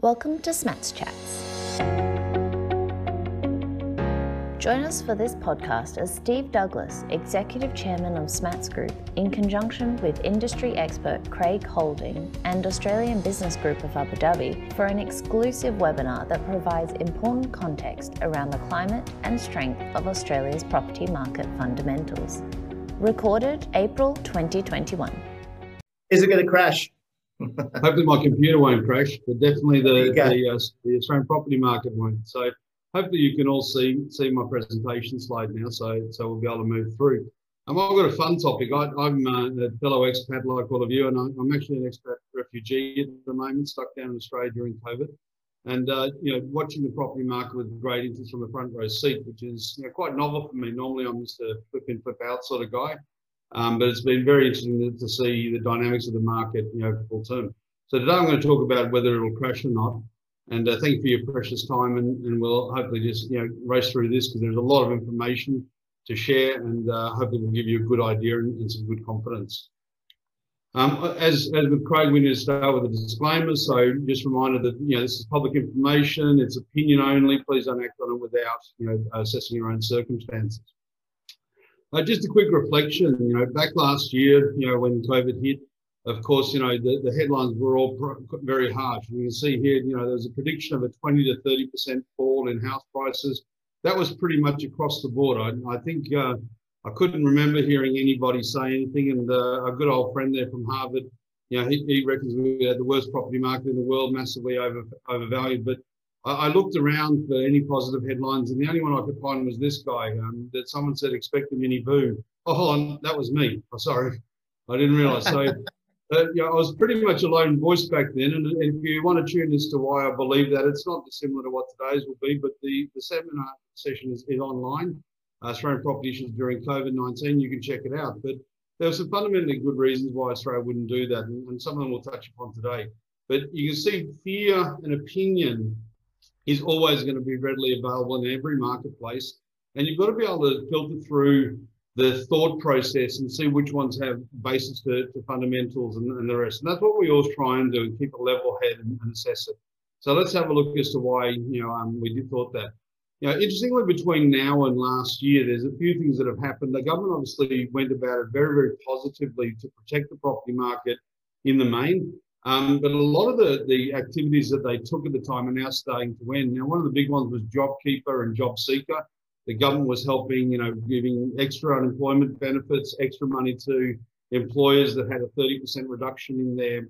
Welcome to SMATS Chats. Join us for this podcast as Steve Douglas, Executive Chairman of SMATS Group, in conjunction with industry expert Craig Holding and Australian Business Group of Abu Dhabi, for an exclusive webinar that provides important context around the climate and strength of Australia's property market fundamentals. Recorded April 2021. Is it going to crash? Hopefully my computer won't crash, but definitely the the, uh, the, Australian property market won't. So hopefully you can all see see my presentation slide now, so so we'll be able to move through. And I've got a fun topic. I, am uh, a fellow expat like all of you, and I'm actually an expat refugee at the moment, stuck down in Australia during COVID. And uh, you know, watching the property market with great interest from a front row seat, which is you know, quite novel for me. Normally, I'm just a flip in, flip out sort of guy. Um, but it's been very interesting to, see the dynamics of the market, you know, full term. So today I'm going to talk about whether it'll crash or not. And uh, thank you for your precious time, and, and we'll hopefully just you know race through this because there's a lot of information to share, and uh, hopefully we'll give you a good idea and, and some good confidence. Um, as, as with Craig, we need to start with a disclaimer. So just reminder that you know this is public information; it's opinion only. Please don't act on it without you know assessing your own circumstances. Uh, just a quick reflection, you know, back last year, you know, when COVID hit, of course, you know, the, the headlines were all very harsh. And you can see here, you know, there's a prediction of a 20 to 30% fall in house prices. That was pretty much across the board. I, I think uh, I couldn't remember hearing anybody say anything. And uh, a good old friend there from Harvard, you know, he, he reckons we had the worst property market in the world, massively over, overvalued. But I, looked around for any positive headlines, and the only one I could find was this guy um, that someone said expect a mini boom. Oh, hold on, that was me. Oh, sorry, I didn't realise. So, uh, yeah, I was pretty much a lone voice back then. And, and if you want to tune as to why I believe that, it's not dissimilar to what today's will be. But the the seminar session is, is online. Uh, Australian property issues during COVID nineteen. You can check it out. But there are some fundamentally good reasons why Australia wouldn't do that, and, and some of them we'll touch upon today. But you can see fear and opinion is always going to be readily available in every marketplace. And you've got to be able to filter through the thought process and see which ones have basis to, to fundamentals and, and, the rest. And that's what we always try and do and keep a level head and, and assess it. So let's have a look as to why you know um, we did thought that. You know, interestingly, between now and last year, there's a few things that have happened. The government obviously went about it very, very positively to protect the property market in the main. Um, but a lot of the, the activities that they took at the time are now starting to end. Now, one of the big ones was JobKeeper and JobSeeker. The government was helping, you know, giving extra unemployment benefits, extra money to employers that had a 30% reduction in their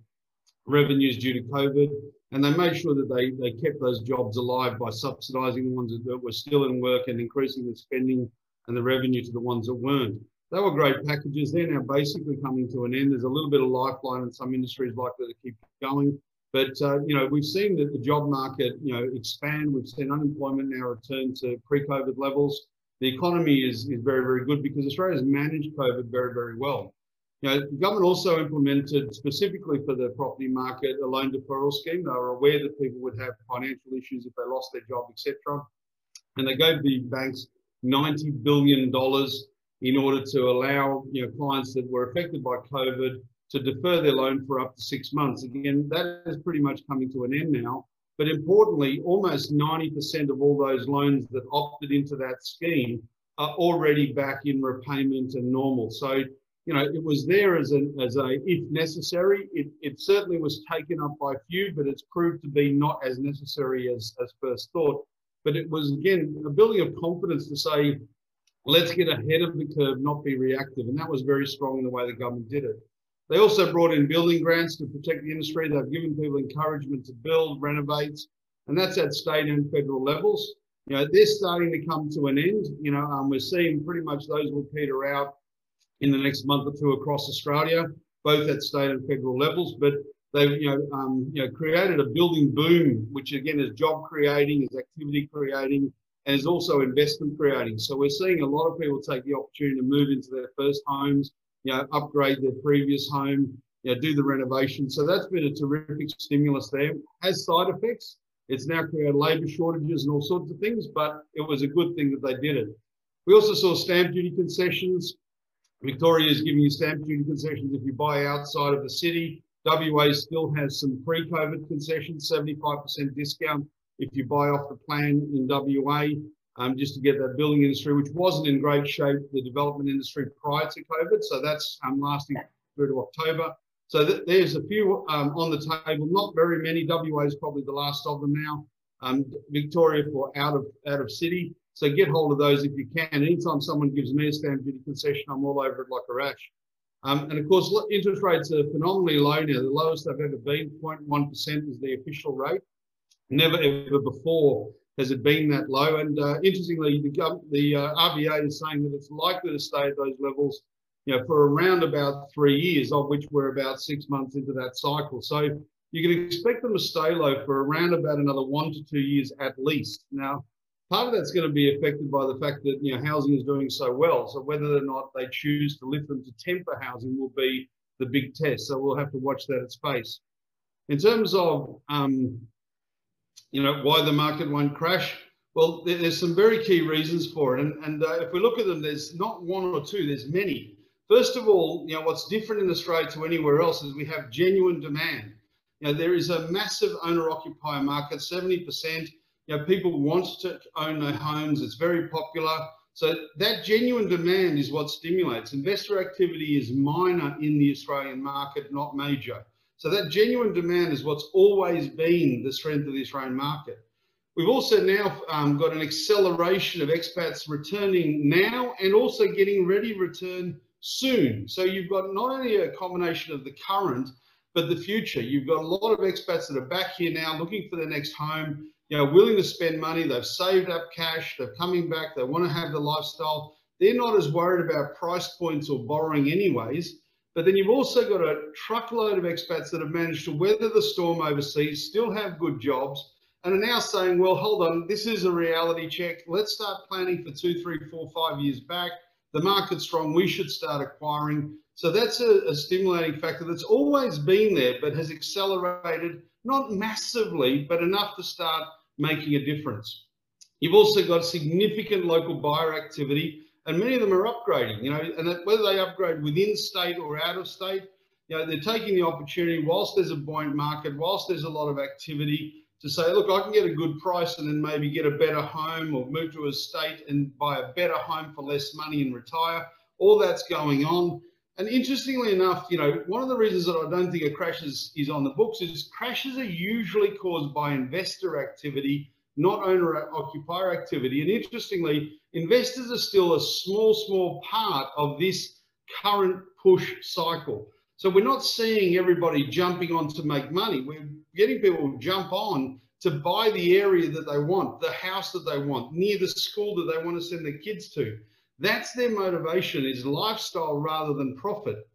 revenues due to COVID. And they made sure that they, they kept those jobs alive by subsidising the ones that were still in work and increasing the spending and the revenue to the ones that weren't. They were great packages. They're now basically coming to an end. There's a little bit of lifeline in some industries likely to keep going. But, uh, you know, we've seen that the job market, you know, expand. We've seen unemployment now return to pre-COVID levels. The economy is, is very, very good because Australia's managed COVID very, very well. You know, the government also implemented specifically for the property market a loan deferral scheme. They were aware that people would have financial issues if they lost their job, etc. And they gave the banks $90 billion in order to allow you know, clients that were affected by COVID to defer their loan for up to six months. Again, that is pretty much coming to an end now. But importantly, almost 90% of all those loans that opted into that scheme are already back in repayment and normal. So, you know, it was there as an, as a if necessary. It, it certainly was taken up by few, but it's proved to be not as necessary as, as first thought. But it was, again, a building of confidence to say, let's get ahead of the curve, not be reactive. And that was very strong in the way the government did it. They also brought in building grants to protect the industry. They've given people encouragement to build, renovate, and that's at state and federal levels. You know, they're starting to come to an end. You know, um, we're seeing pretty much those will peter out in the next month or two across Australia, both at state and federal levels. But they've, you know, um, you know, created a building boom, which again is job creating, is activity creating, and is also investment creating. So we're seeing a lot of people take the opportunity to move into their first homes, you know, upgrade their previous home, you know, do the renovation. So that's been a terrific stimulus there. Has side effects. It's now created labour shortages and all sorts of things, but it was a good thing that they did it. We also saw stamp duty concessions. Victoria is giving you stamp duty concessions if you buy outside of the city. WA still has some pre-COVID concessions, 75% discount if you buy off the plan in WA, um, just to get that building industry, which wasn't in great shape, the development industry prior to COVID. So that's um, lasting through to October. So th there's a few um, on the table, not very many. WA is probably the last of them now. Um, Victoria for out of out of city. So get hold of those if you can. Anytime someone gives me a stamp duty concession, I'm all over it like a rash. Um, and of course, interest rates are phenomenally low now. The lowest they've ever been, 0.1% is the official rate. Never ever before has it been that low. And uh, interestingly, the, the uh, RBA is saying that it's likely to stay at those levels you know, for around about three years, of which we're about six months into that cycle. So you can expect them to stay low for around about another one to two years at least. Now, part of that's going to be affected by the fact that you know housing is doing so well. So whether or not they choose to lift them to temper housing will be the big test. So we'll have to watch that at space. In terms of um, you know why the market won't crash, well, there's some very key reasons for it. And, and uh, if we look at them, there's not one or two, there's many. First of all, you know what's different in Australia to anywhere else is we have genuine demand. You know, there is a massive owner-occupier market, 70% you know, people want to own their homes. It's very popular. So that genuine demand is what stimulates. Investor activity is minor in the Australian market, not major. So that genuine demand is what's always been the strength of the Australian market. We've also now um, got an acceleration of expats returning now and also getting ready to return soon. So you've got not only a combination of the current, but the future. You've got a lot of expats that are back here now looking for their next home you know, willing to spend money. They've saved up cash. They're coming back. They want to have the lifestyle. They're not as worried about price points or borrowing anyways. But then you've also got a truckload of expats that have managed to weather the storm overseas, still have good jobs, and are now saying, well, hold on, this is a reality check. Let's start planning for two, three, four, five years back. The market's strong. We should start acquiring. So that's a, a stimulating factor that's always been there, but has accelerated, not massively, but enough to start making a difference. You've also got significant local buyer activity, and many of them are upgrading, you know, and whether they upgrade within state or out of state, you know, they're taking the opportunity whilst there's a buoyant market, whilst there's a lot of activity to say, look, I can get a good price and then maybe get a better home or move to a state and buy a better home for less money and retire. All that's going on. And interestingly enough, you know, one of the reasons that I don't think a crash is, is on the books is crashes are usually caused by investor activity, not owner occupier activity. And interestingly, investors are still a small, small part of this current push cycle. So we're not seeing everybody jumping on to make money. We're getting people to jump on to buy the area that they want, the house that they want, near the school that they want to send their kids to. That's their motivation is lifestyle rather than profit.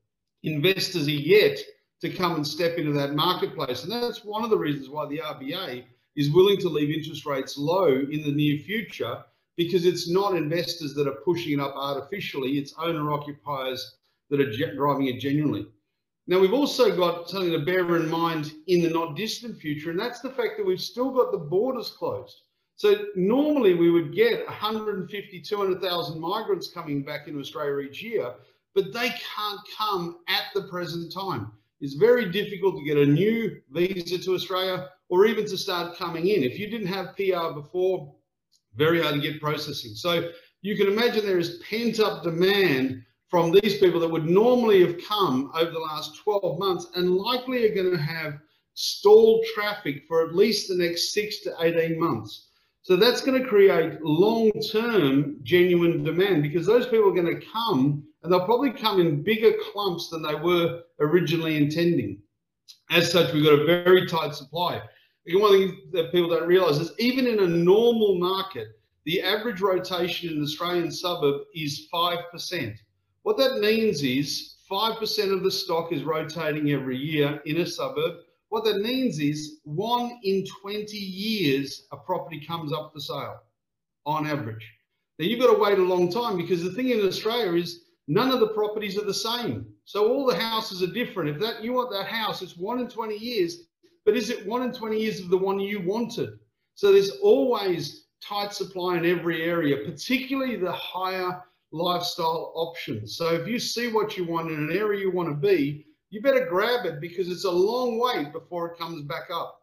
Investors are yet to come and step into that marketplace. And that's one of the reasons why the RBA is willing to leave interest rates low in the near future because it's not investors that are pushing it up artificially, it's owner occupiers that are driving it genuinely. Now, we've also got something to bear in mind in the not distant future, and that's the fact that we've still got the borders closed. So normally we would get 150, 200,000 migrants coming back into Australia each year, but they can't come at the present time. It's very difficult to get a new visa to Australia or even to start coming in. If you didn't have PR before, very hard to get processing. So you can imagine there is pent up demand from these people that would normally have come over the last 12 months and likely are going to have stalled traffic for at least the next six to 18 months. So that's going to create long-term genuine demand because those people are going to come and they'll probably come in bigger clumps than they were originally intending. As such, we've got a very tight supply. One thing that people don't realize is even in a normal market, the average rotation in an Australian suburb is 5%. What that means is 5% of the stock is rotating every year in a suburb what that means is one in 20 years, a property comes up for sale on average. Now you've got to wait a long time because the thing in Australia is none of the properties are the same. So all the houses are different. If that you want that house, it's one in 20 years, but is it one in 20 years of the one you wanted? So there's always tight supply in every area, particularly the higher lifestyle options. So if you see what you want in an area you want to be, you better grab it because it's a long wait before it comes back up.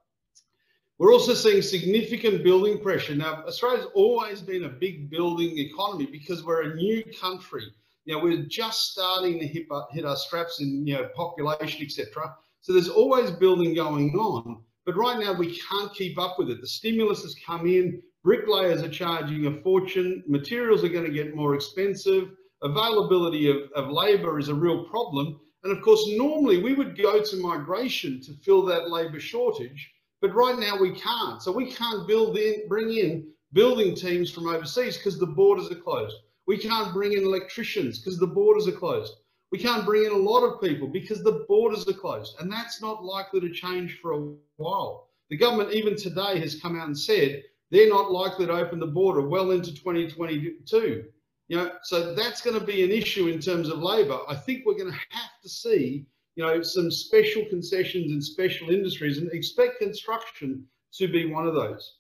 We're also seeing significant building pressure. Now, Australia's always been a big building economy because we're a new country. You know, we're just starting to hit, our straps in, you know, population, etc. So there's always building going on. But right now we can't keep up with it. The stimulus has come in. Bricklayers are charging a fortune. Materials are going to get more expensive. Availability of, of labour is a real problem. And of course, normally we would go to migration to fill that labour shortage. But right now we can't. So we can't build in, bring in building teams from overseas because the borders are closed. We can't bring in electricians because the borders are closed. We can't bring in a lot of people because the borders are closed. And that's not likely to change for a while. The government, even today, has come out and said they're not likely to open the border well into 2022. You know, so that's going to be an issue in terms of labour. I think we're going to have to see you know, some special concessions in special industries and expect construction to be one of those.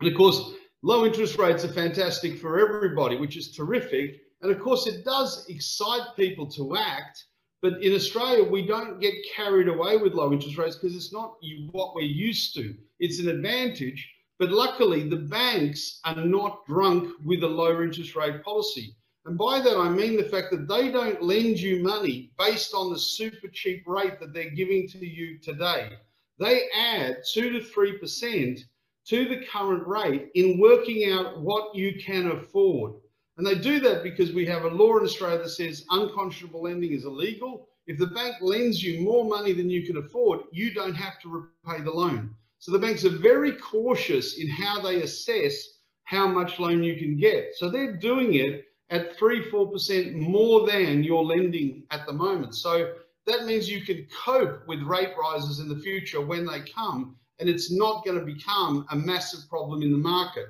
And of course, low interest rates are fantastic for everybody, which is terrific. And of course, it does excite people to act. But in Australia, we don't get carried away with low interest rates because it's not what we're used to. It's an advantage. But luckily, the banks are not drunk with a lower interest rate policy. And by that, I mean the fact that they don't lend you money based on the super cheap rate that they're giving to you today. They add two to 3% to the current rate in working out what you can afford. And they do that because we have a law in Australia that says unconscionable lending is illegal. If the bank lends you more money than you can afford, you don't have to repay the loan. So the banks are very cautious in how they assess how much loan you can get. So they're doing it at 3 4% more than you're lending at the moment. So that means you can cope with rate rises in the future when they come, and it's not going to become a massive problem in the market.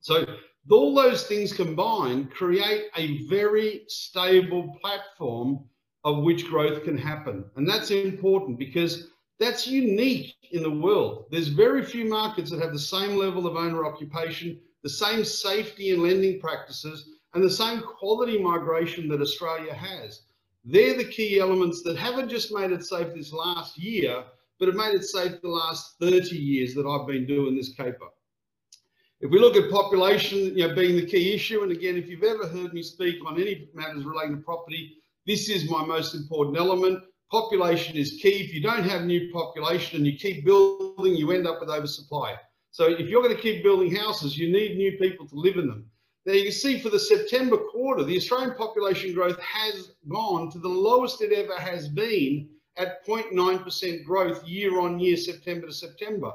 So all those things combined create a very stable platform of which growth can happen. And that's important because that's unique in the world. There's very few markets that have the same level of owner occupation, the same safety and lending practices, and the same quality migration that Australia has. They're the key elements that haven't just made it safe this last year, but have made it safe the last 30 years that I've been doing this caper. If we look at population you know, being the key issue, and again, if you've ever heard me speak on any matters relating to property, this is my most important element. Population is key. If you don't have new population and you keep building, you end up with oversupply. So if you're going to keep building houses, you need new people to live in them. Now you can see for the September quarter, the Australian population growth has gone to the lowest it ever has been at 0.9% growth year on year, September to September.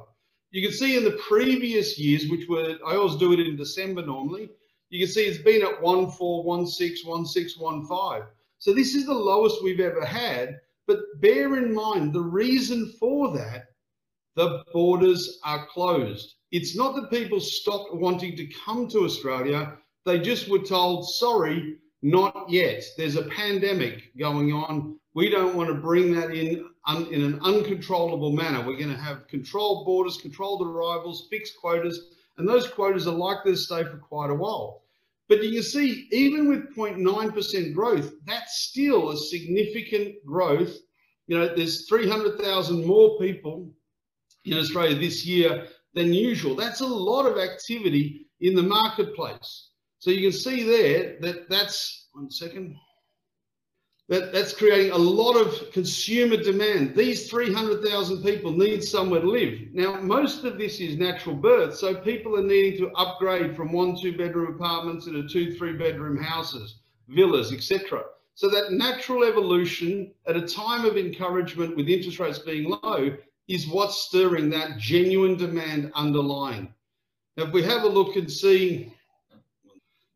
You can see in the previous years, which were, I always do it in December normally, you can see it's been at 1416 1615 So this is the lowest we've ever had. But bear in mind, the reason for that, the borders are closed. It's not that people stopped wanting to come to Australia. They just were told, sorry, not yet. There's a pandemic going on. We don't want to bring that in un, in an uncontrollable manner. We're going to have controlled borders, controlled arrivals, fixed quotas, and those quotas are likely to stay for quite a while. But you can see, even with 0.9% growth, that's still a significant growth. You know, there's 300,000 more people in Australia this year than usual. That's a lot of activity in the marketplace. So you can see there that that's, one second, that, that's creating a lot of consumer demand. These 300,000 people need somewhere to live. Now, most of this is natural birth, so people are needing to upgrade from one, two bedroom apartments into two, three bedroom houses, villas, etc. So that natural evolution at a time of encouragement with interest rates being low is what's stirring that genuine demand underlying. Now, if we have a look and see,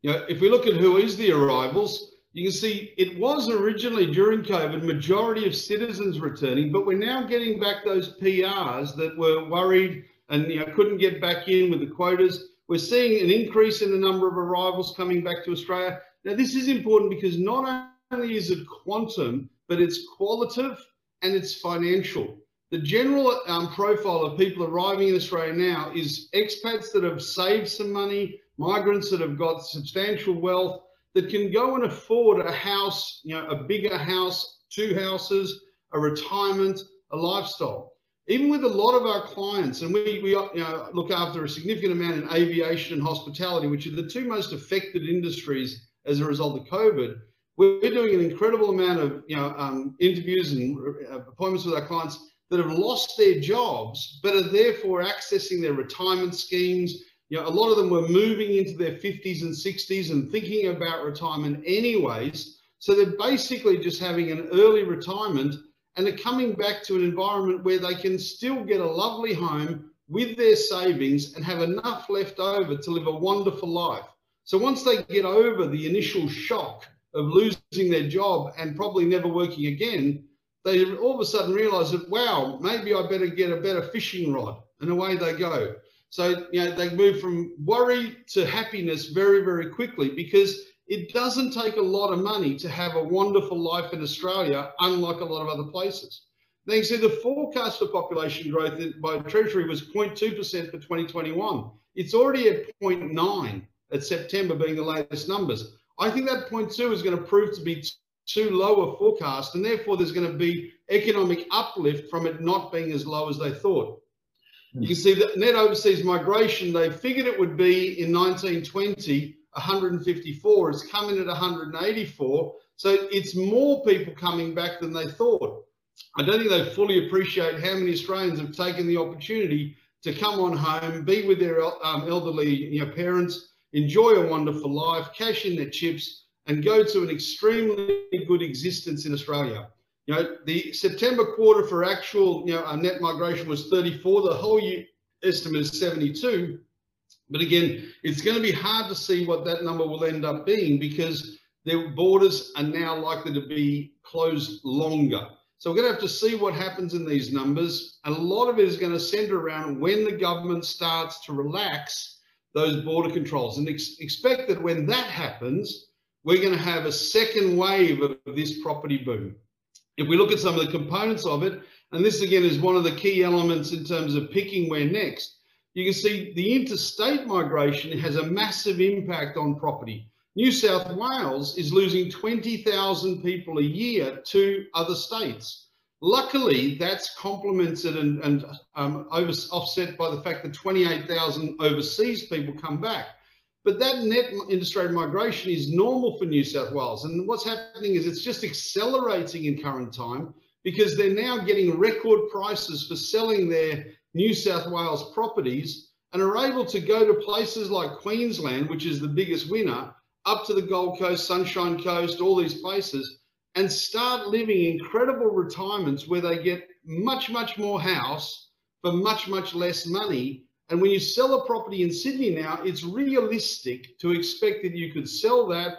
you know, if we look at who is the arrivals, you can see it was originally during COVID, majority of citizens returning, but we're now getting back those PRs that were worried and you know, couldn't get back in with the quotas. We're seeing an increase in the number of arrivals coming back to Australia. Now, this is important because not only is it quantum, but it's qualitative and it's financial. The general um, profile of people arriving in Australia now is expats that have saved some money, migrants that have got substantial wealth, that can go and afford a house, you know, a bigger house, two houses, a retirement, a lifestyle. Even with a lot of our clients, and we, we you know, look after a significant amount in aviation and hospitality, which are the two most affected industries as a result of COVID, we're doing an incredible amount of you know um, interviews and uh, appointments with our clients that have lost their jobs but are therefore accessing their retirement schemes. You know, a lot of them were moving into their 50s and 60s and thinking about retirement anyways. So they're basically just having an early retirement and are coming back to an environment where they can still get a lovely home with their savings and have enough left over to live a wonderful life. So once they get over the initial shock of losing their job and probably never working again, they all of a sudden realize that, wow, maybe I better get a better fishing rod. And away they go. So, you know, they move from worry to happiness very, very quickly because it doesn't take a lot of money to have a wonderful life in Australia, unlike a lot of other places. Now you see the forecast for population growth by Treasury was 0.2% for 2021. It's already at 0.9 at September being the latest numbers. I think that point 0.2 is going to prove to be too low a forecast, and therefore there's going to be economic uplift from it not being as low as they thought. You can see that net overseas migration, they figured it would be in 1920, 154. It's coming at 184. So it's more people coming back than they thought. I don't think they fully appreciate how many Australians have taken the opportunity to come on home, be with their um, elderly you know, parents, enjoy a wonderful life, cash in their chips, and go to an extremely good existence in Australia. You know, the September quarter for actual, you know, our net migration was 34. The whole year estimate is 72. But again, it's going to be hard to see what that number will end up being because their borders are now likely to be closed longer. So we're going to have to see what happens in these numbers. And a lot of it is going to center around when the government starts to relax those border controls and ex expect that when that happens, we're going to have a second wave of this property boom. If we look at some of the components of it, and this again is one of the key elements in terms of picking where next, you can see the interstate migration has a massive impact on property. New South Wales is losing 20,000 people a year to other states. Luckily, that's complemented and, and um, over, offset by the fact that 28,000 overseas people come back. But that net interstate migration is normal for New South Wales. And what's happening is it's just accelerating in current time because they're now getting record prices for selling their New South Wales properties and are able to go to places like Queensland, which is the biggest winner, up to the Gold Coast, Sunshine Coast, all these places, and start living incredible retirements where they get much, much more house for much, much less money. And when you sell a property in Sydney now, it's realistic to expect that you could sell that,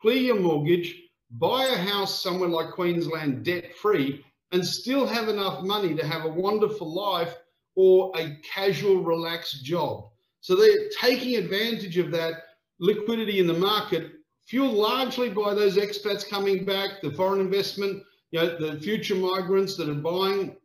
clear your mortgage, buy a house somewhere like Queensland debt free, and still have enough money to have a wonderful life or a casual, relaxed job. So they're taking advantage of that liquidity in the market fueled largely by those expats coming back, the foreign investment, you know, the future migrants that are buying,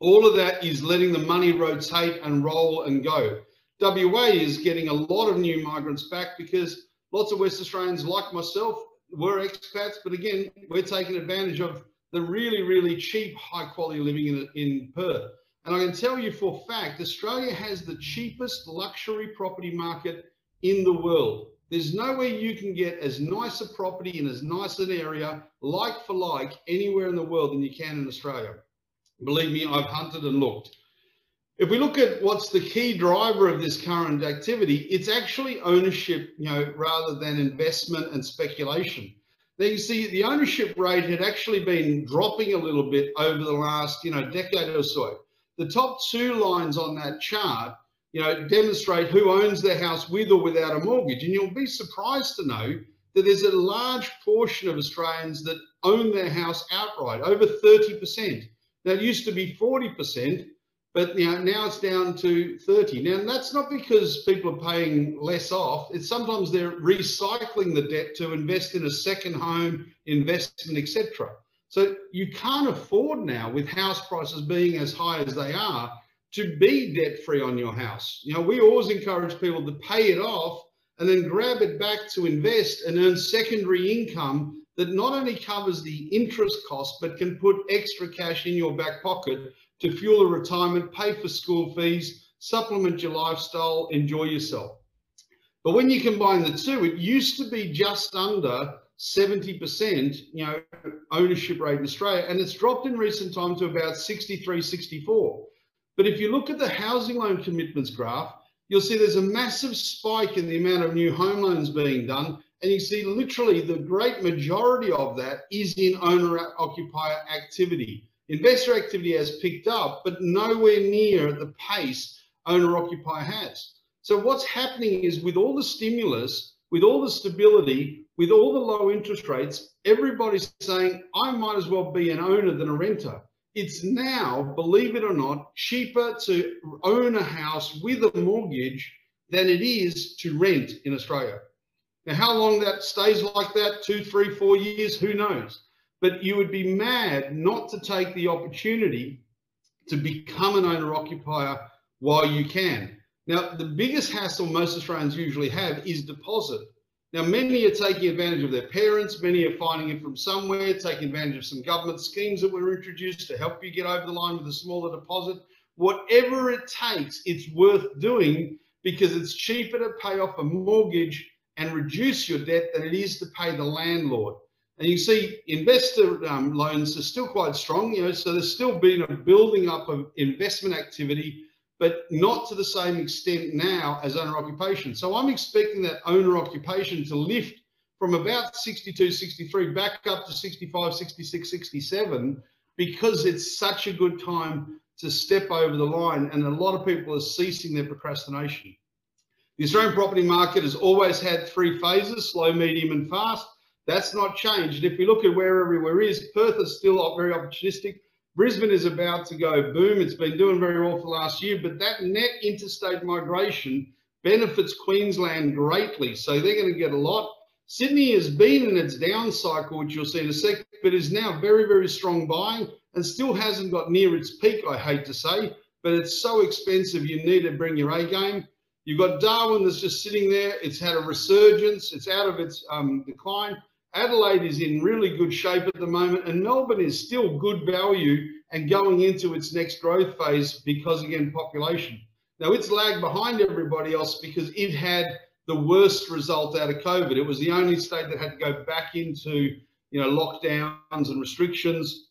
all of that is letting the money rotate and roll and go. WA is getting a lot of new migrants back because lots of West Australians like myself were expats, but again, we're taking advantage of the really, really cheap, high quality living in, in Perth. And I can tell you for fact, Australia has the cheapest luxury property market in the world. There's nowhere you can get as nice a property in as nice an area, like for like, anywhere in the world than you can in Australia. Believe me, I've hunted and looked. If we look at what's the key driver of this current activity, it's actually ownership, you know, rather than investment and speculation. Now you see the ownership rate had actually been dropping a little bit over the last, you know, decade or so. The top two lines on that chart you know, demonstrate who owns their house with or without a mortgage. And you'll be surprised to know that there's a large portion of Australians that own their house outright, over 30%. It used to be 40%, but you know, now it's down to 30. Now, that's not because people are paying less off. It's sometimes they're recycling the debt to invest in a second home, investment, etc. So you can't afford now, with house prices being as high as they are, to be debt free on your house. You know, we always encourage people to pay it off and then grab it back to invest and earn secondary income that not only covers the interest cost, but can put extra cash in your back pocket to fuel a retirement, pay for school fees, supplement your lifestyle, enjoy yourself. But when you combine the two, it used to be just under 70%, you know, ownership rate in Australia, and it's dropped in recent time to about 63, 64. But if you look at the housing loan commitments graph, you'll see there's a massive spike in the amount of new home loans being done. And you see literally the great majority of that is in owner occupier activity. Investor activity has picked up, but nowhere near the pace owner occupier has. So what's happening is with all the stimulus, with all the stability, with all the low interest rates, everybody's saying, I might as well be an owner than a renter. It's now, believe it or not, cheaper to own a house with a mortgage than it is to rent in Australia. Now, how long that stays like that, two, three, four years, who knows? But you would be mad not to take the opportunity to become an owner occupier while you can. Now, the biggest hassle most Australians usually have is deposit. Now, many are taking advantage of their parents, many are finding it from somewhere, taking advantage of some government schemes that were introduced to help you get over the line with a smaller deposit. Whatever it takes, it's worth doing because it's cheaper to pay off a mortgage and reduce your debt than it is to pay the landlord. And you see investor um, loans are still quite strong, you know, so there's still been a building up of investment activity, but not to the same extent now as owner occupation. So I'm expecting that owner occupation to lift from about 62, 63 back up to 65, 66, 67, because it's such a good time to step over the line. And a lot of people are ceasing their procrastination. The Australian property market has always had three phases, slow, medium and fast. That's not changed. If we look at where everywhere is, Perth is still very opportunistic. Brisbane is about to go boom. It's been doing very well for last year, but that net interstate migration benefits Queensland greatly. So they're going to get a lot. Sydney has been in its down cycle, which you'll see in a sec, but is now very, very strong buying and still hasn't got near its peak, I hate to say, but it's so expensive you need to bring your A game. You've got Darwin that's just sitting there. It's had a resurgence. It's out of its um, decline. Adelaide is in really good shape at the moment, and Melbourne is still good value and going into its next growth phase because, again, population. Now, it's lagged behind everybody else because it had the worst result out of COVID. It was the only state that had to go back into you know lockdowns and restrictions.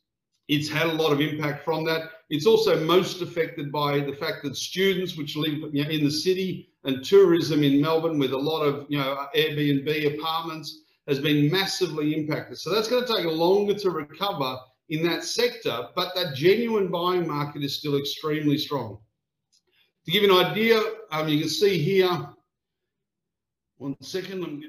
It's had a lot of impact from that. It's also most affected by the fact that students, which live you know, in the city, and tourism in Melbourne, with a lot of you know Airbnb apartments, has been massively impacted. So that's going to take longer to recover in that sector, but that genuine buying market is still extremely strong. To give you an idea, um, you can see here. One second,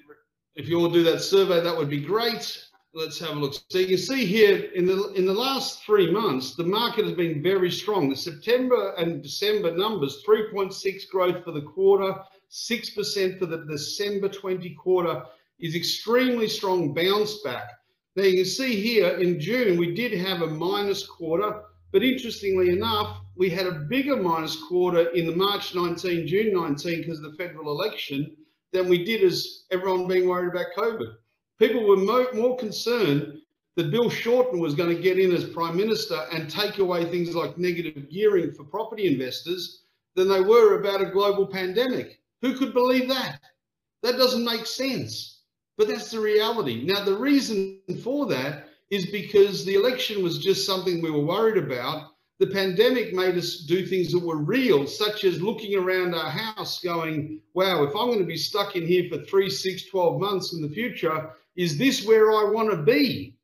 if you all do that survey, that would be great let's have a look. So you see here in the in the last three months, the market has been very strong. The September and December numbers, 3.6 growth for the quarter, 6% for the December 20 quarter is extremely strong bounce back. Now you can see here in June, we did have a minus quarter, but interestingly enough, we had a bigger minus quarter in the March 19, June 19 because of the federal election than we did as everyone being worried about COVID people were mo- more concerned that Bill Shorten was going to get in as Prime Minister and take away things like negative gearing for property investors than they were about a global pandemic. Who could believe that? That doesn't make sense. But that's the reality. Now, the reason for that is because the election was just something we were worried about. The pandemic made us do things that were real, such as looking around our house going, wow, if I'm going to be stuck in here for three, six, 12 months in the future, is this where I want to be?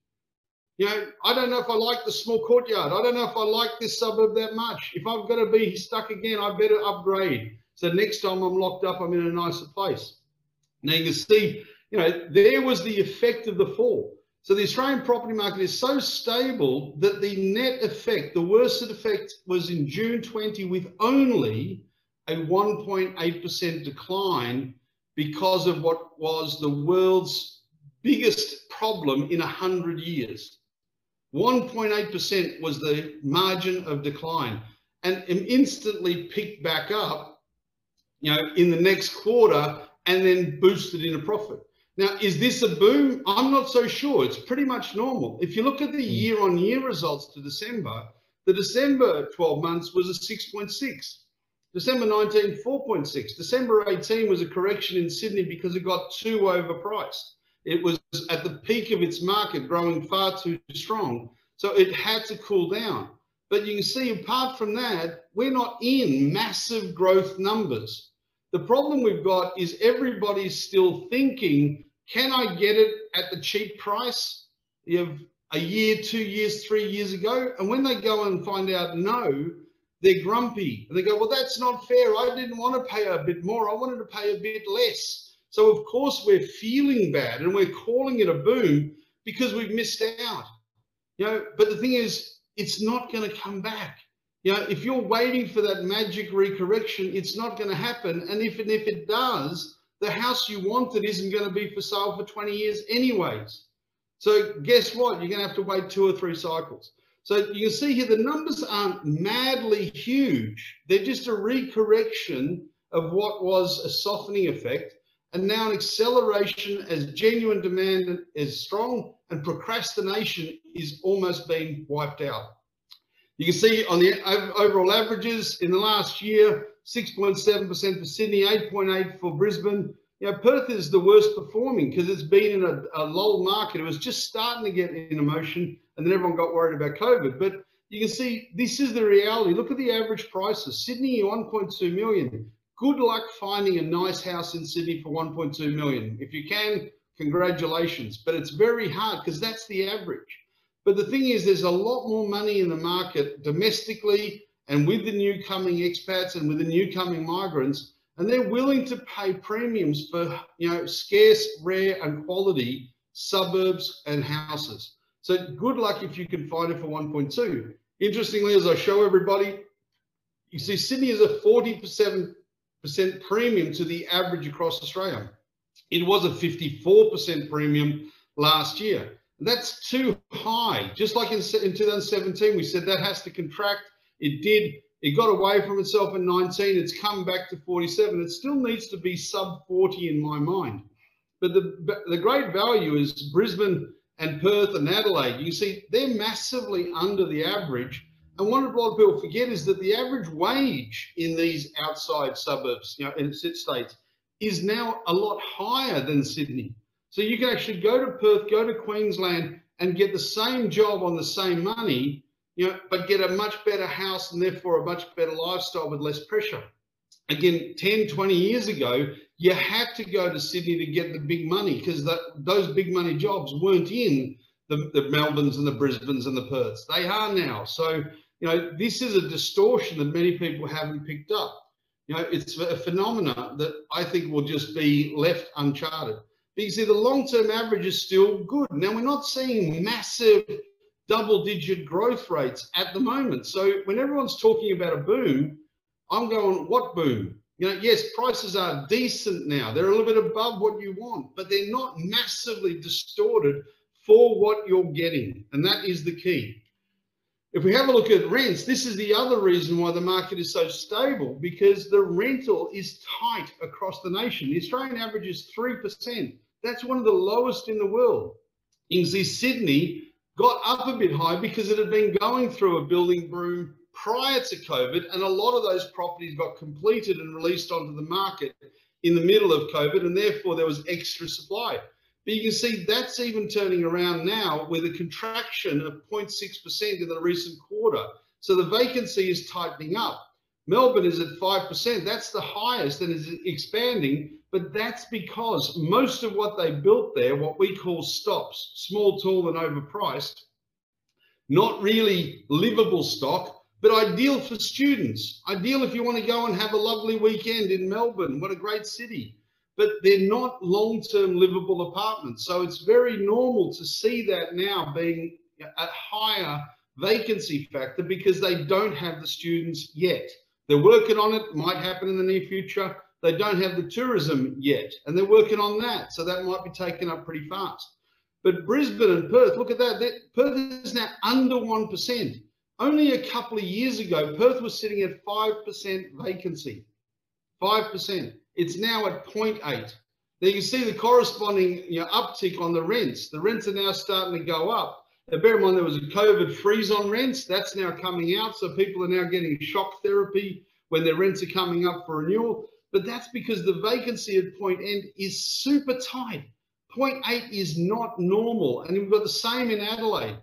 You know, I don't know if I like the small courtyard. I don't know if I like this suburb that much. If I've got to be stuck again, I better upgrade. So next time I'm locked up, I'm in a nicer place. Now you can see, you know, there was the effect of the fall. So the Australian property market is so stable that the net effect, the worst effect was in June 20 with only a 1.8% decline because of what was the world's biggest problem in 100 years. 1.8% was the margin of decline and instantly picked back up you know, in the next quarter and then boosted into profit. Now, is this a boom? I'm not so sure. It's pretty much normal. If you look at the year on year results to December, the December 12 months was a 6.6. December 19, 4.6. December 18 was a correction in Sydney because it got too overpriced. It was at the peak of its market, growing far too strong. So it had to cool down. But you can see, apart from that, we're not in massive growth numbers. The problem we've got is everybody's still thinking, can I get it at the cheap price? Have a year, two years, three years ago. And when they go and find out no, they're grumpy. And they go, well, that's not fair. I didn't want to pay a bit more. I wanted to pay a bit less. So, of course, we're feeling bad and we're calling it a boom because we've missed out. You know, but the thing is, it's not going to come back. You know, if you're waiting for that magic recorrection, it's not going to happen. And if, and if it does, the house you wanted isn't going to be for sale for 20 years anyways. So guess what? You're going to have to wait two or three cycles. So you can see here, the numbers aren't madly huge. They're just a recorrection of what was a softening effect and now an acceleration as genuine demand is strong and procrastination is almost being wiped out. You can see on the overall averages in the last year, 6.7% for Sydney, 8.8 for Brisbane. You know, Perth is the worst performing because it's been in a, a lull market. It was just starting to get in motion and then everyone got worried about COVID. But you can see this is the reality. Look at the average prices. Sydney, 1.2 million. Good luck finding a nice house in Sydney for 1.2 million. If you can, congratulations. But it's very hard because that's the average. But the thing is, there's a lot more money in the market domestically and with the new coming expats and with the new coming migrants, and they're willing to pay premiums for you know scarce, rare, and quality suburbs and houses. So good luck if you can find it for 1.2. Interestingly, as I show everybody, you see Sydney is a 47% premium to the average across Australia. It was a 54% premium last year. That's too high. Just like in, in 2017, we said that has to contract. It did. It got away from itself in 19. It's come back to 47. It still needs to be sub 40 in my mind. But the, the great value is Brisbane and Perth and Adelaide. You see, they're massively under the average. And what a lot of people forget is that the average wage in these outside suburbs, you know, in states, is now a lot higher than Sydney. So you can actually go to Perth, go to Queensland and get the same job on the same money, you know, but get a much better house and therefore a much better lifestyle with less pressure. Again, 10, 20 years ago, you had to go to Sydney to get the big money because those big money jobs weren't in the, the Melbournes and the Brisbanes and the Perths. They are now. So, you know, this is a distortion that many people haven't picked up. You know, it's a phenomena that I think will just be left uncharted. But you see, the long-term average is still good. Now, we're not seeing massive double-digit growth rates at the moment. So when everyone's talking about a boom, I'm going, what boom? You know, yes, prices are decent now. They're a little bit above what you want, but they're not massively distorted for what you're getting. And that is the key. If we have a look at rents, this is the other reason why the market is so stable because the rental is tight across the nation. The Australian average is 3%. That's one of the lowest in the world. See Sydney got up a bit high because it had been going through a building boom prior to COVID, and a lot of those properties got completed and released onto the market in the middle of COVID, and therefore there was extra supply. But you can see that's even turning around now with a contraction of 0.6% in the recent quarter. So the vacancy is tightening up. Melbourne is at 5%. That's the highest and is expanding. But that's because most of what they built there, what we call stops, small, tall, and overpriced, not really livable stock, but ideal for students. Ideal if you want to go and have a lovely weekend in Melbourne. What a great city. But they're not long term livable apartments. So it's very normal to see that now being a higher vacancy factor because they don't have the students yet. They're working on it, might happen in the near future. They don't have the tourism yet, and they're working on that. So that might be taken up pretty fast. But Brisbane and Perth, look at that. Perth is now under 1%. Only a couple of years ago, Perth was sitting at 5% vacancy. 5%. It's now at 0.8. Now you can see the corresponding you know, uptick on the rents. The rents are now starting to go up. Now bear in mind there was a COVID freeze on rents. That's now coming out. So people are now getting shock therapy when their rents are coming up for renewal. But that's because the vacancy at point end is super tight. Point eight is not normal. And we've got the same in Adelaide.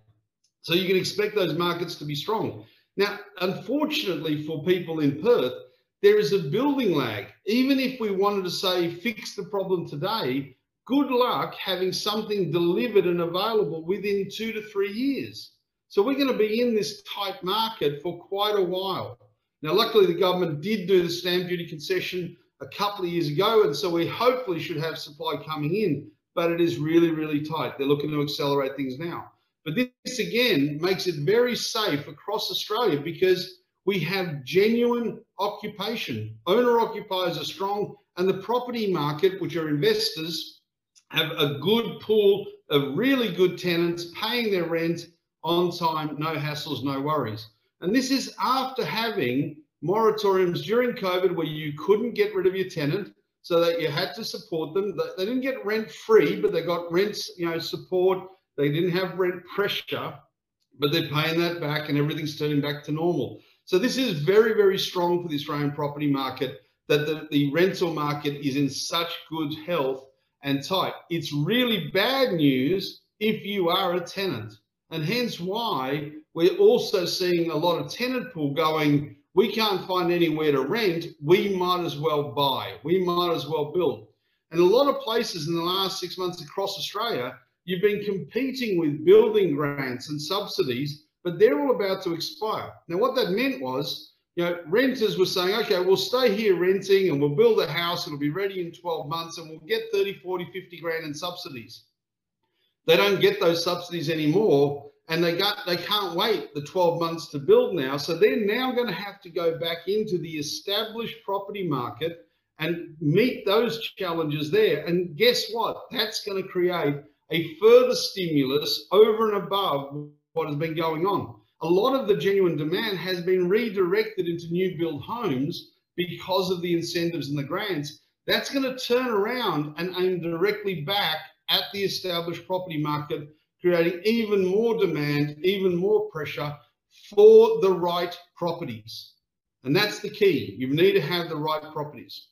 So you can expect those markets to be strong. Now, unfortunately for people in Perth, there is a building lag. Even if we wanted to say fix the problem today, good luck having something delivered and available within two to three years. So we're going to be in this tight market for quite a while. Now, luckily, the government did do the stamp duty concession a couple of years ago, and so we hopefully should have supply coming in, but it is really, really tight. They're looking to accelerate things now. But this again makes it very safe across Australia because we have genuine occupation. Owner occupiers are strong, and the property market, which are investors, have a good pool of really good tenants paying their rent on time, no hassles, no worries. And this is after having moratoriums during COVID where you couldn't get rid of your tenant, so that you had to support them. They didn't get rent free, but they got rents, you know, support. They didn't have rent pressure, but they're paying that back and everything's turning back to normal. So this is very, very strong for the Australian property market that the, the rental market is in such good health and tight. It's really bad news if you are a tenant. And hence why we're also seeing a lot of tenant pool going, we can't find anywhere to rent, we might as well buy, we might as well build. And a lot of places in the last six months across Australia, you've been competing with building grants and subsidies but they're all about to expire. Now, what that meant was, you know, renters were saying, okay, we'll stay here renting and we'll build a house, it'll be ready in 12 months and we'll get 30, 40, 50 grand in subsidies. They don't get those subsidies anymore and they got they can't wait the 12 months to build now. So they're now going to have to go back into the established property market and meet those challenges there. And guess what? That's going to create a further stimulus over and above what has been going on. A lot of the genuine demand has been redirected into new build homes because of the incentives and the grants. That's going to turn around and aim directly back at the established property market, creating even more demand, even more pressure for the right properties. And that's the key. You need to have the right properties.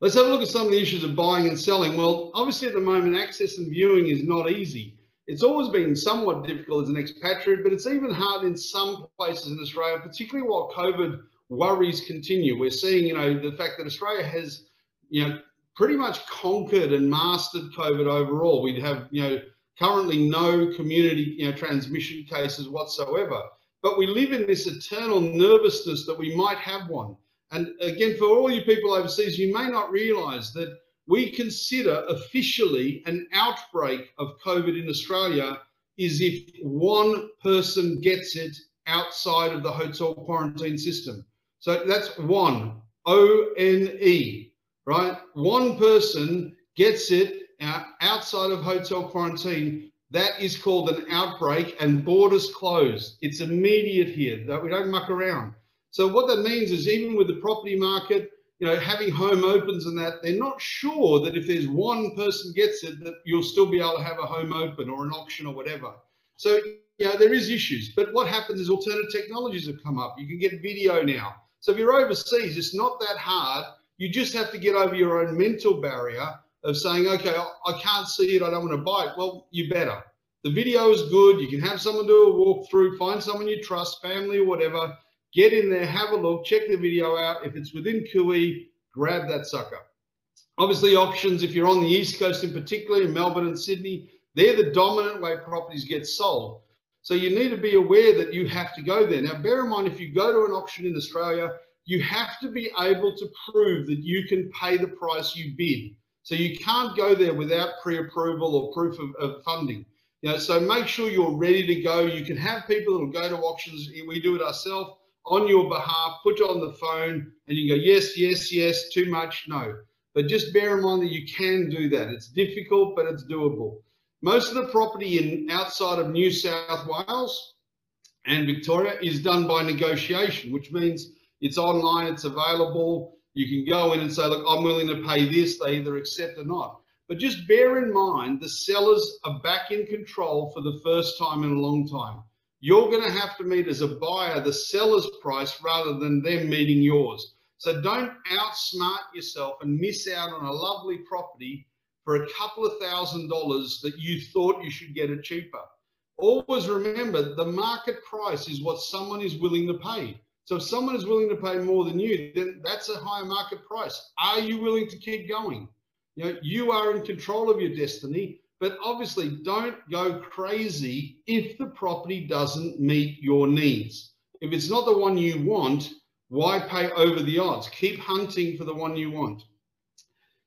Let's have a look at some of the issues of buying and selling. Well, obviously at the moment, access and viewing is not easy. It's always been somewhat difficult as an expatriate, but it's even hard in some places in Australia, particularly while COVID worries continue. We're seeing, you know, the fact that Australia has, you know, pretty much conquered and mastered COVID overall. We'd have, you know, currently no community, you know, transmission cases whatsoever. But we live in this eternal nervousness that we might have one. And again, for all you people overseas, you may not realize that we consider officially an outbreak of COVID in Australia is if one person gets it outside of the hotel quarantine system. So that's one, O-N-E, right? One person gets it uh, outside of hotel quarantine. That is called an outbreak and borders closed. It's immediate here. That we don't muck around. So what that means is even with the property market, you know, having home opens and that, they're not sure that if there's one person gets it, that you'll still be able to have a home open or an auction or whatever. So, you know, there is issues. But what happens is alternative technologies have come up. You can get video now. So if you're overseas, it's not that hard. You just have to get over your own mental barrier of saying, okay, I can't see it. I don't want to buy it. Well, you better. The video is good. You can have someone do a walkthrough, find someone you trust, family or whatever, Get in there, have a look, check the video out. If it's within Kui, grab that sucker. Obviously, options, if you're on the East Coast in particular, in Melbourne and Sydney, they're the dominant way properties get sold. So you need to be aware that you have to go there. Now, bear in mind, if you go to an auction in Australia, you have to be able to prove that you can pay the price you bid. So you can't go there without pre-approval or proof of, of funding. You know, so make sure you're ready to go. You can have people that will go to auctions. We do it ourselves on your behalf, put on the phone, and you go, yes, yes, yes, too much, no. But just bear in mind that you can do that. It's difficult, but it's doable. Most of the property in outside of New South Wales and Victoria is done by negotiation, which means it's online, it's available. You can go in and say, look, I'm willing to pay this. They either accept or not. But just bear in mind, the sellers are back in control for the first time in a long time. You're going to have to meet as a buyer the seller's price rather than them meeting yours. So don't outsmart yourself and miss out on a lovely property for a couple of thousand dollars that you thought you should get it cheaper. Always remember the market price is what someone is willing to pay. So if someone is willing to pay more than you, then that's a higher market price. Are you willing to keep going? You know, you are in control of your destiny, but obviously don't go crazy if the property doesn't meet your needs. If it's not the one you want, why pay over the odds? Keep hunting for the one you want.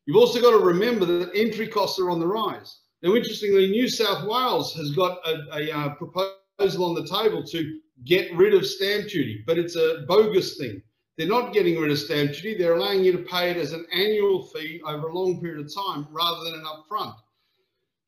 You've also got to remember that entry costs are on the rise. Now, interestingly, New South Wales has got a, a, uh, proposal on the table to get rid of stamp duty, but it's a bogus thing. They're not getting rid of stamp duty. They're allowing you to pay it as an annual fee over a long period of time rather than an upfront.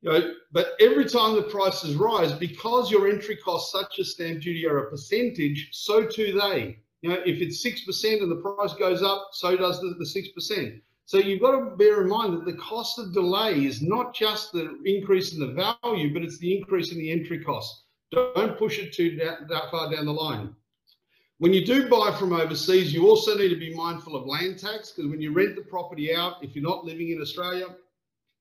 You know, but every time the prices rise, because your entry costs, such as stamp duty, are a percentage, so too they. You know, if it's 6% and the price goes up, so does the, the 6%. So you've got to bear in mind that the cost of delay is not just the increase in the value, but it's the increase in the entry cost. Don't push it too that, that far down the line. When you do buy from overseas, you also need to be mindful of land tax because when you rent the property out, if you're not living in Australia,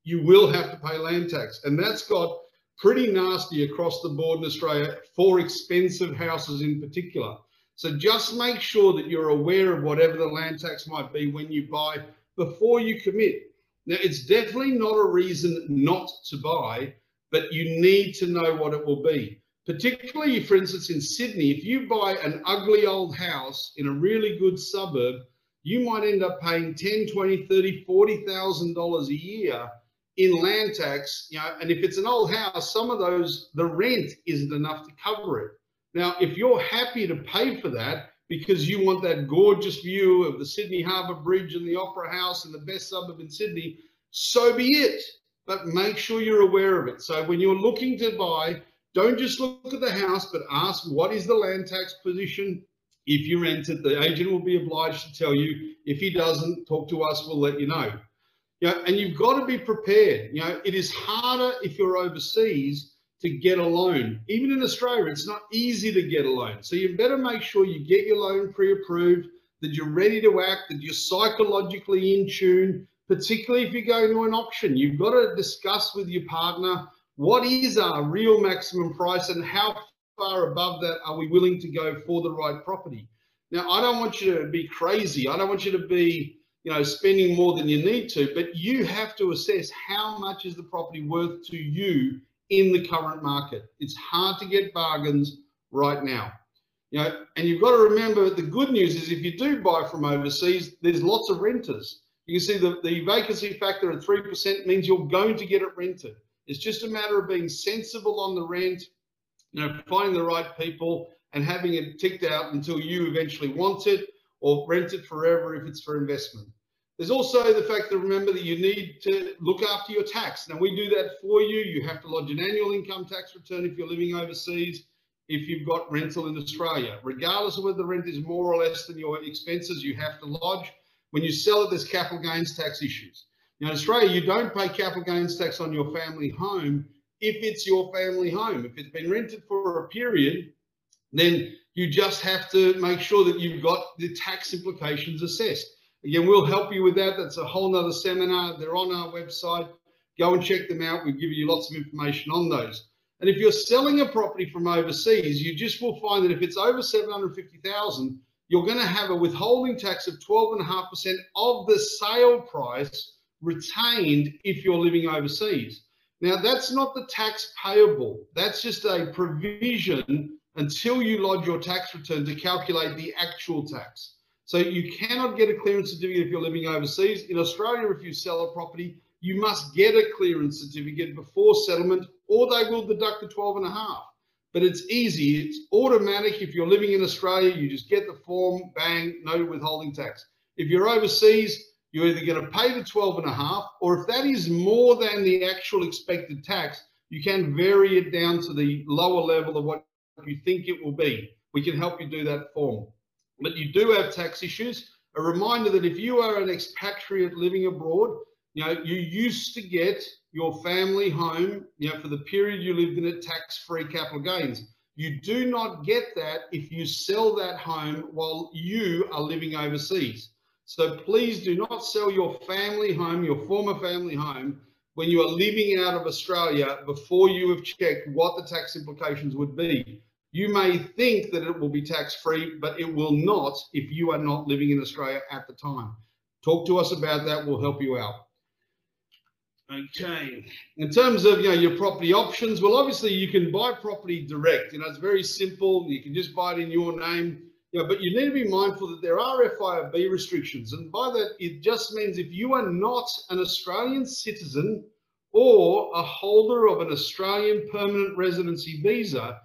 you will have to pay land tax. And that's got pretty nasty across the board in Australia for expensive houses in particular. So just make sure that you're aware of whatever the land tax might be when you buy before you commit. Now, it's definitely not a reason not to buy, but you need to know what it will be. Particularly, for instance, in Sydney, if you buy an ugly old house in a really good suburb, you might end up paying 10, 20, 30, 40,000 dollars a year in land tax, you know, and if it's an old house, some of those, the rent isn't enough to cover it. Now, if you're happy to pay for that, because you want that gorgeous view of the Sydney Harbour Bridge and the Opera House and the best suburb in Sydney, so be it. But make sure you're aware of it. So when you're looking to buy, don't just look at the house, but ask what is the land tax position. If you rent it, the agent will be obliged to tell you. If he doesn't, talk to us, we'll let you know. You know, and you've got to be prepared. You know, it is harder if you're overseas to get a loan. Even in Australia, it's not easy to get a loan. So you better make sure you get your loan pre-approved, that you're ready to act, that you're psychologically in tune, particularly if you go to an auction. You've got to discuss with your partner what is our real maximum price and how far above that are we willing to go for the right property. Now, I don't want you to be crazy. I don't want you to be, you know, spending more than you need to, but you have to assess how much is the property worth to you in the current market. It's hard to get bargains right now. You know, and you've got to remember the good news is if you do buy from overseas, there's lots of renters. You can see the, the vacancy factor at 3% means you're going to get it rented. It's just a matter of being sensible on the rent, you know, finding the right people and having it ticked out until you eventually want it or rent it forever if it's for investment. There's also the fact that remember that you need to look after your tax. Now we do that for you. You have to lodge an annual income tax return if you're living overseas, if you've got rental in Australia. Regardless of whether the rent is more or less than your expenses, you have to lodge. When you sell it, there's capital gains tax issues. Now in Australia, you don't pay capital gains tax on your family home if it's your family home. If it's been rented for a period, then you just have to make sure that you've got the tax implications assessed. Again, we'll help you with that. That's a whole nother seminar. They're on our website. Go and check them out. We've given you lots of information on those. And if you're selling a property from overseas, you just will find that if it's over 750,000, you're going to have a withholding tax of 12.5% of the sale price retained if you're living overseas. Now, that's not the tax payable. That's just a provision until you lodge your tax return to calculate the actual tax. So you cannot get a clearance certificate if you're living overseas. In Australia, if you sell a property, you must get a clearance certificate before settlement or they will deduct the 12 and a half. But it's easy. It's automatic. If you're living in Australia, you just get the form, bang, no withholding tax. If you're overseas, you're either going to pay the 12 and a half, or if that is more than the actual expected tax, you can vary it down to the lower level of what you think it will be. We can help you do that form but you do have tax issues a reminder that if you are an expatriate living abroad, you know, you used to get your family home, you know, for the period you lived in it, tax-free capital gains. You do not get that if you sell that home while you are living overseas. So please do not sell your family home, your former family home, when you are living out of Australia before you have checked what the tax implications would be. You may think that it will be tax-free, but it will not if you are not living in Australia at the time. Talk to us about that. We'll help you out. Okay. In terms of you know your property options, well, obviously you can buy property direct. You know, it's very simple. You can just buy it in your name. You know, but you need to be mindful that there are FIRB restrictions, and by that it just means if you are not an Australian citizen or a holder of an Australian permanent residency visa,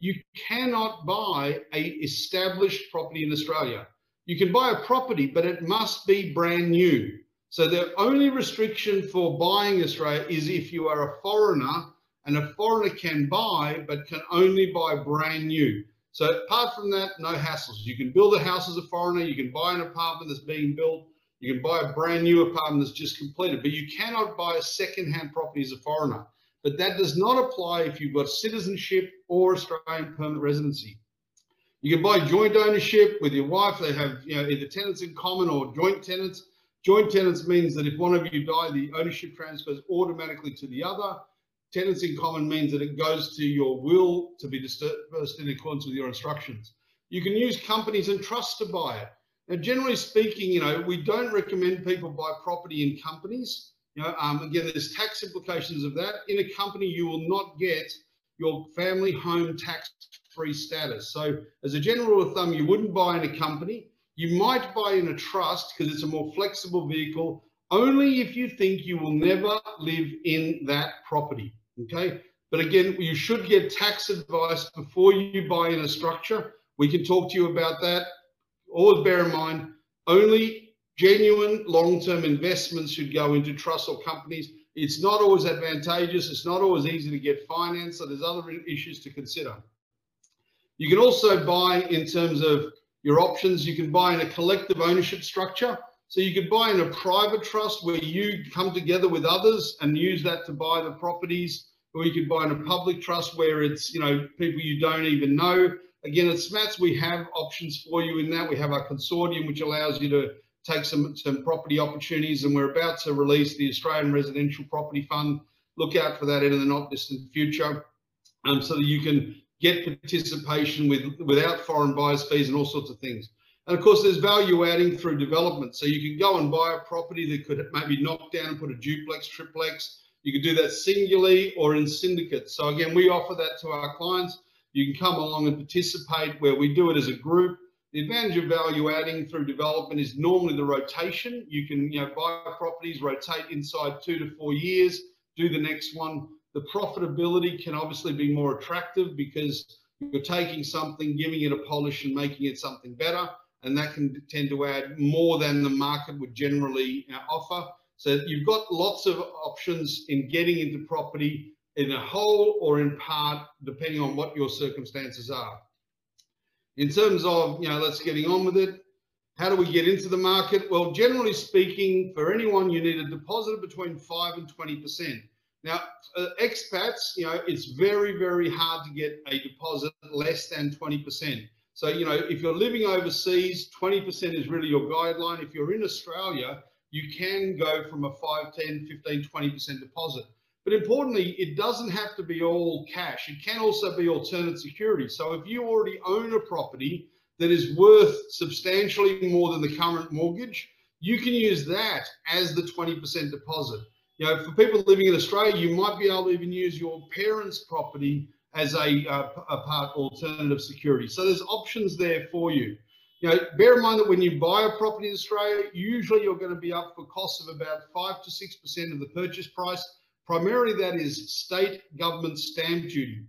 you cannot buy a established property in Australia. You can buy a property, but it must be brand new. So the only restriction for buying Australia is if you are a foreigner and a foreigner can buy, but can only buy brand new. So apart from that, no hassles. You can build a house as a foreigner. You can buy an apartment that's being built. You can buy a brand new apartment that's just completed, but you cannot buy a second-hand property as a foreigner. But that does not apply if you've got citizenship or Australian permanent residency. You can buy joint ownership with your wife. They have you know, either tenants in common or joint tenants. Joint tenants means that if one of you die, the ownership transfers automatically to the other. Tenants in common means that it goes to your will to be dispersed in accordance with your instructions. You can use companies and trusts to buy it. Now, generally speaking, you know, we don't recommend people buy property in companies. You know, um, again, there's tax implications of that. In a company, you will not get your family home tax-free status. So as a general rule of thumb, you wouldn't buy in a company. You might buy in a trust because it's a more flexible vehicle only if you think you will never live in that property. Okay. But again, you should get tax advice before you buy in a structure. We can talk to you about that. Always bear in mind, only genuine long-term investments should go into trusts or companies. It's not always advantageous. It's not always easy to get finance. So there's other issues to consider. You can also buy in terms of your options. You can buy in a collective ownership structure. So you could buy in a private trust where you come together with others and use that to buy the properties, or you could buy in a public trust where it's, you know, people you don't even know. Again, at SMATS, we have options for you in that. We have our consortium, which allows you to take some, some property opportunities, and we're about to release the Australian Residential Property Fund. Look out for that in the not distant future, um, so that you can get participation with without foreign buyers fees and all sorts of things. And of course, there's value adding through development. So you can go and buy a property that could maybe knock down and put a duplex, triplex. You could do that singularly or in syndicate. So again, we offer that to our clients. You can come along and participate where we do it as a group. The advantage of value adding through development is normally the rotation. You can you know, buy properties, rotate inside two to four years, do the next one the profitability can obviously be more attractive because you're taking something, giving it a polish and making it something better. And that can tend to add more than the market would generally uh, offer. So you've got lots of options in getting into property in a whole or in part, depending on what your circumstances are. In terms of, you know, let's getting on with it. How do we get into the market? Well, generally speaking, for anyone, you need a deposit of between 5 and 20%. Now, uh, expats, you know, it's very, very hard to get a deposit less than 20%. So, you know, if you're living overseas, 20% is really your guideline. If you're in Australia, you can go from a 5, 10, 15, 20% deposit. But importantly, it doesn't have to be all cash. It can also be alternate security. So if you already own a property that is worth substantially more than the current mortgage, you can use that as the 20% deposit you know, for people living in Australia, you might be able to even use your parents' property as a, uh, a part alternative security. So there's options there for you. You know, bear in mind that when you buy a property in Australia, usually you're going to be up for costs of about five to six percent of the purchase price. Primarily, that is state government stamp duty.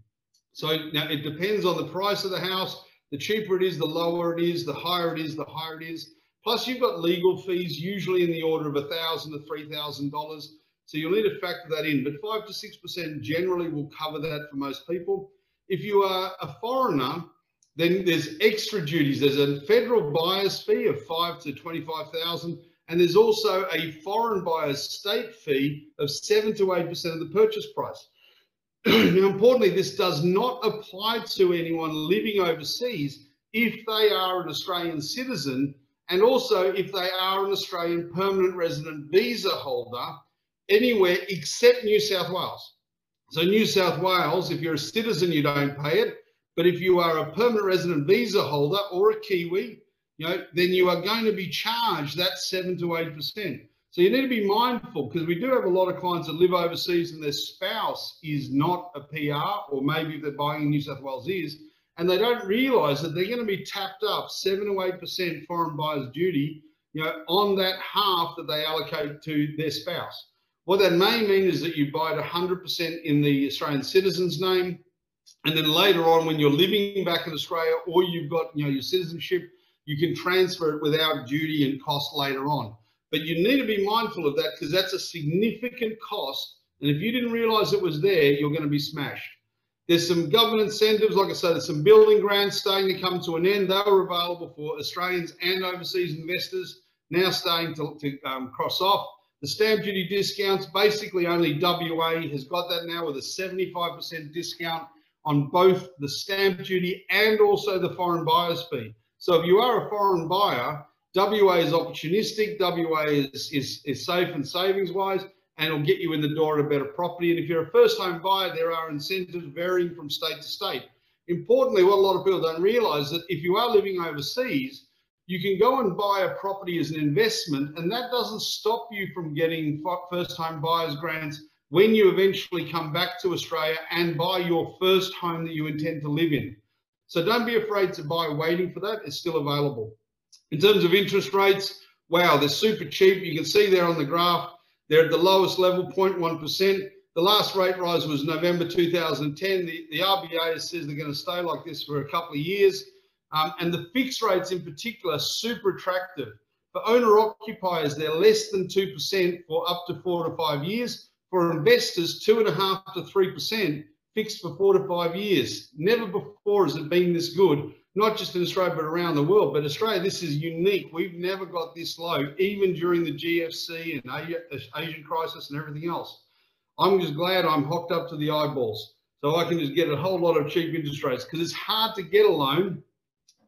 So now it depends on the price of the house. The cheaper it is, the lower it is. The higher it is, the higher it is. Plus, you've got legal fees, usually in the order of a thousand to three thousand dollars. So you'll need to factor that in, but five to 6% generally will cover that for most people. If you are a foreigner, Then there's extra duties. There's a federal buyer's fee of five to 25,000. And there's also a foreign buyer's state fee of seven to 8% of the purchase price. now, importantly, this does not apply to anyone living overseas if they are an Australian citizen and also if they are an Australian permanent resident visa holder anywhere except New South Wales. So New South Wales, if you're a citizen, you don't pay it. But if you are a permanent resident visa holder or a Kiwi, you know, then you are going to be charged that seven to eight percent. So you need to be mindful because we do have a lot of clients that live overseas and their spouse is not a PR, or maybe if they're buying in New South Wales is, and they don't realise that they're going to be tapped up seven to eight percent foreign buyers duty, you know, on that half that they allocate to their spouse. What that may mean is that you buy it 100% in the Australian citizen's name, and then later on, when you're living back in Australia or you've got you know your citizenship, you can transfer it without duty and cost later on. But you need to be mindful of that because that's a significant cost. And if you didn't realize it was there, you're going to be smashed. There's some government incentives, like I said, there's some building grants starting to come to an end. They were available for Australians and overseas investors, now starting to, to um, cross off. The stamp duty discounts, basically only WA has got that now with a 75% discount on both the stamp duty and also the foreign buyer's fee. So if you are a foreign buyer, WA is opportunistic, WA is, is, is safe and savings wise, and it'll get you in the door at a better property. And if you're a first home buyer, there are incentives varying from state to state. Importantly, what a lot of people don't realize that if you are living overseas, you can go and buy a property as an investment, and that doesn't stop you from getting first home buyers grants when you eventually come back to Australia and buy your first home that you intend to live in. So don't be afraid to buy waiting for that. It's still available. In terms of interest rates, wow, they're super cheap. You can see there on the graph, they're at the lowest level, 0.1%. The last rate rise was November 2010. The, the RBA says they're going to stay like this for a couple of years. Um, and the fixed rates in particular are super attractive. For owner occupiers, they're less than 2% for up to four to five years. For investors, two and a half to 3% fixed for four to five years. Never before has it been this good, not just in Australia, but around the world. But Australia, this is unique. We've never got this low, even during the GFC and Asian crisis and everything else. I'm just glad I'm hooked up to the eyeballs. So I can just get a whole lot of cheap interest rates because it's hard to get a loan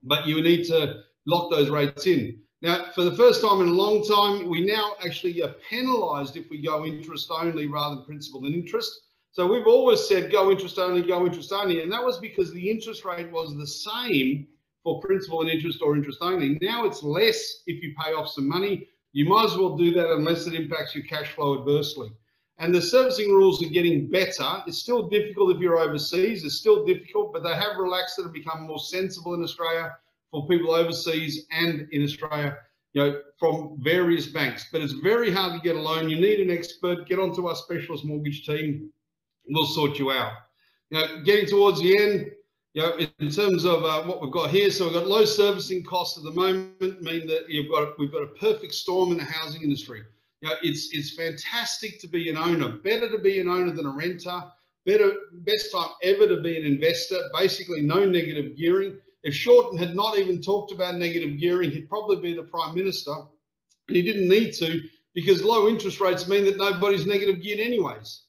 but you need to lock those rates in. Now, for the first time in a long time, we now actually are penalised if we go interest only rather than principal and interest. So we've always said go interest only, go interest only, and that was because the interest rate was the same for principal and interest or interest only. Now it's less if you pay off some money. You might as well do that unless it impacts your cash flow adversely. And the servicing rules are getting better. It's still difficult if you're overseas. It's still difficult, but they have relaxed it and become more sensible in Australia for people overseas and in Australia, you know, from various banks. But it's very hard to get a loan. You need an expert. Get onto our specialist mortgage team. We'll sort you out. You know, getting towards the end, you know, in terms of uh, what we've got here, so we've got low servicing costs at the moment, mean that you've got we've got a perfect storm in the housing industry. You know, it's it's fantastic to be an owner. Better to be an owner than a renter. Better, best time ever to be an investor. Basically, no negative gearing. If Shorten had not even talked about negative gearing, he'd probably be the prime minister. He didn't need to because low interest rates mean that nobody's negative geared anyways.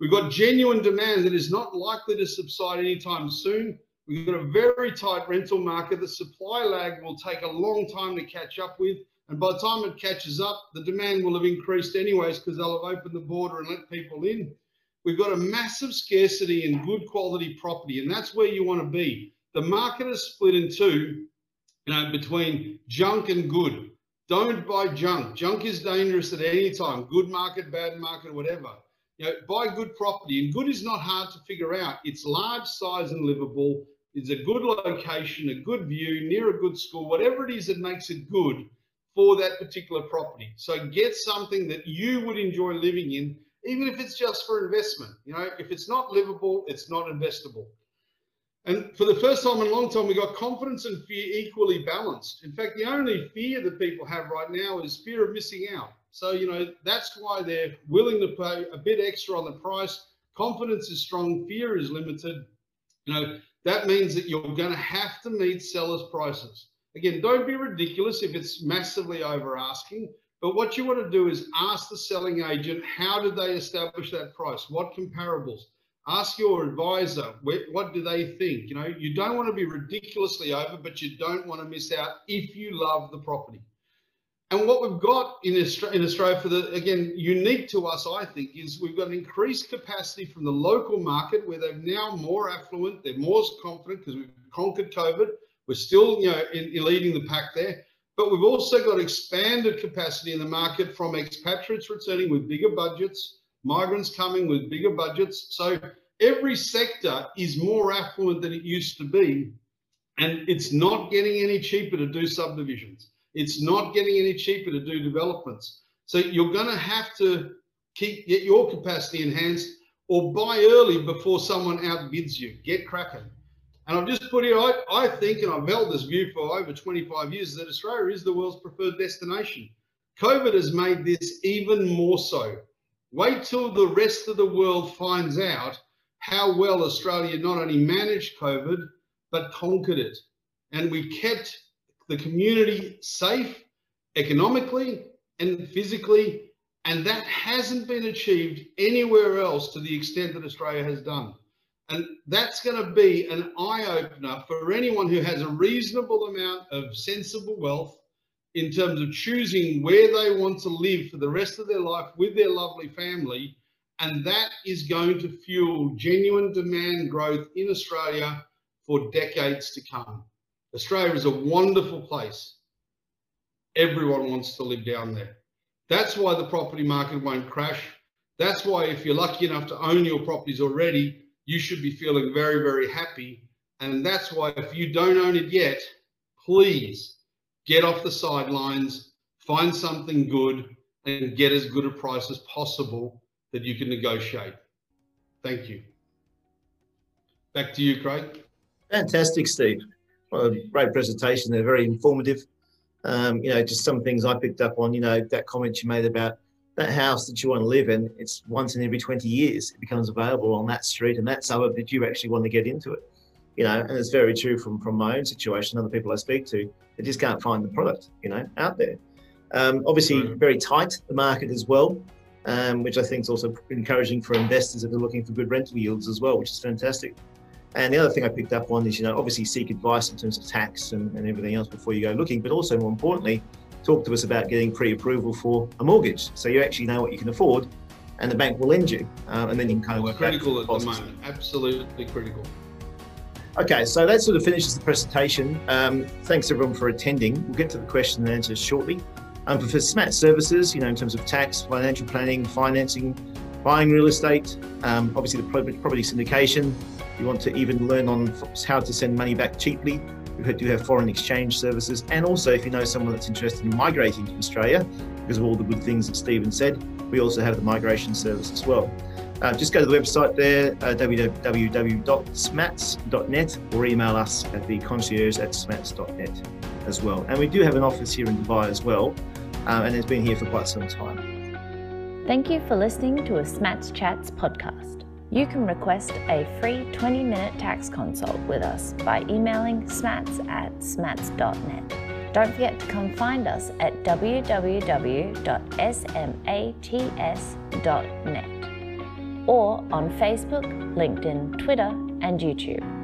We've got genuine demand that is not likely to subside anytime soon. We've got a very tight rental market. The supply lag will take a long time to catch up with. And by the time it catches up, the demand will have increased anyways because they'll have opened the border and let people in. We've got a massive scarcity in good quality property, and that's where you want to be. The market is split in two you know, between junk and good. Don't buy junk. Junk is dangerous at any time. Good market, bad market, whatever. You know, buy good property, and good is not hard to figure out. It's large size and livable. It's a good location, a good view, near a good school, whatever it is that makes it good for that particular property. So get something that you would enjoy living in, even if it's just for investment. You know, if it's not livable, it's not investable. And for the first time in a long time, we got confidence and fear equally balanced. In fact, the only fear that people have right now is fear of missing out. So, you know, that's why they're willing to pay a bit extra on the price. Confidence is strong, fear is limited. You know, that means that you're going to have to meet sellers' prices. Again, don't be ridiculous if it's massively over asking. But what you want to do is ask the selling agent how did they establish that price? What comparables? Ask your advisor what do they think. You know, you don't want to be ridiculously over, but you don't want to miss out if you love the property. And what we've got in Australia, in Australia for the, again, unique to us, I think, is we've got an increased capacity from the local market where they're now more affluent, they're more confident because we've conquered COVID. We're still, you know, in, in leading the pack there. But we've also got expanded capacity in the market from expatriates returning with bigger budgets, migrants coming with bigger budgets. So every sector is more affluent than it used to be. And it's not getting any cheaper to do subdivisions. It's not getting any cheaper to do developments. So you're going to have to keep get your capacity enhanced or buy early before someone outbids you. Get cracking. And I've just put here, I, I think, and I've held this view for over 25 years, that Australia is the world's preferred destination. COVID has made this even more so. Wait till the rest of the world finds out how well Australia not only managed COVID, but conquered it. And we kept the community safe economically and physically. And that hasn't been achieved anywhere else to the extent that Australia has done. And that's going to be an eye opener for anyone who has a reasonable amount of sensible wealth in terms of choosing where they want to live for the rest of their life with their lovely family. And that is going to fuel genuine demand growth in Australia for decades to come. Australia is a wonderful place. Everyone wants to live down there. That's why the property market won't crash. That's why if you're lucky enough to own your properties already, you should be feeling very, very happy. And that's why if you don't own it yet, please get off the sidelines, find something good and get as good a price as possible that you can negotiate. Thank you. Back to you, Craig. Fantastic, Steve a great presentation. They're very informative. Um, you know, just some things I picked up on. You know, that comment you made about that house that you want to live in. It's once in every 20 years it becomes available on that street and that suburb that you actually want to get into it. You know, and it's very true from from my own situation. Other people I speak to, they just can't find the product. You know, out there. Um, obviously, very tight the market as well. Um, which I think is also encouraging for investors that are looking for good rental yields as well, which is fantastic. And the other thing I picked up on is, you know, obviously seek advice in terms of tax and, and everything else before you go looking, but also more importantly, talk to us about getting pre-approval for a mortgage. So you actually know what you can afford and the bank will lend you. Uh, and then you can kind of work critical at the moment, absolutely critical. Okay, so that sort of finishes the presentation. Um, thanks everyone for attending. We'll get to the question and answers shortly. Um, for SMAT services, you know, in terms of tax, financial planning, financing, buying real estate, um, obviously the property syndication, you want to even learn on how to send money back cheaply, we do have foreign exchange services. And also, if you know someone that's interested in migrating to Australia, because of all the good things that Stephen said, we also have the migration service as well. Uh, just go to the website there, uh, www.smats.net, or email us at the concierge at smats.net as well. And we do have an office here in Dubai as well, uh, and it's been here for quite some time. Thank you for listening to a Smats Chats podcast. You can request a free 20 minute tax consult with us by emailing smats at smats.net. Don't forget to come find us at www.smats.net or on Facebook, LinkedIn, Twitter, and YouTube.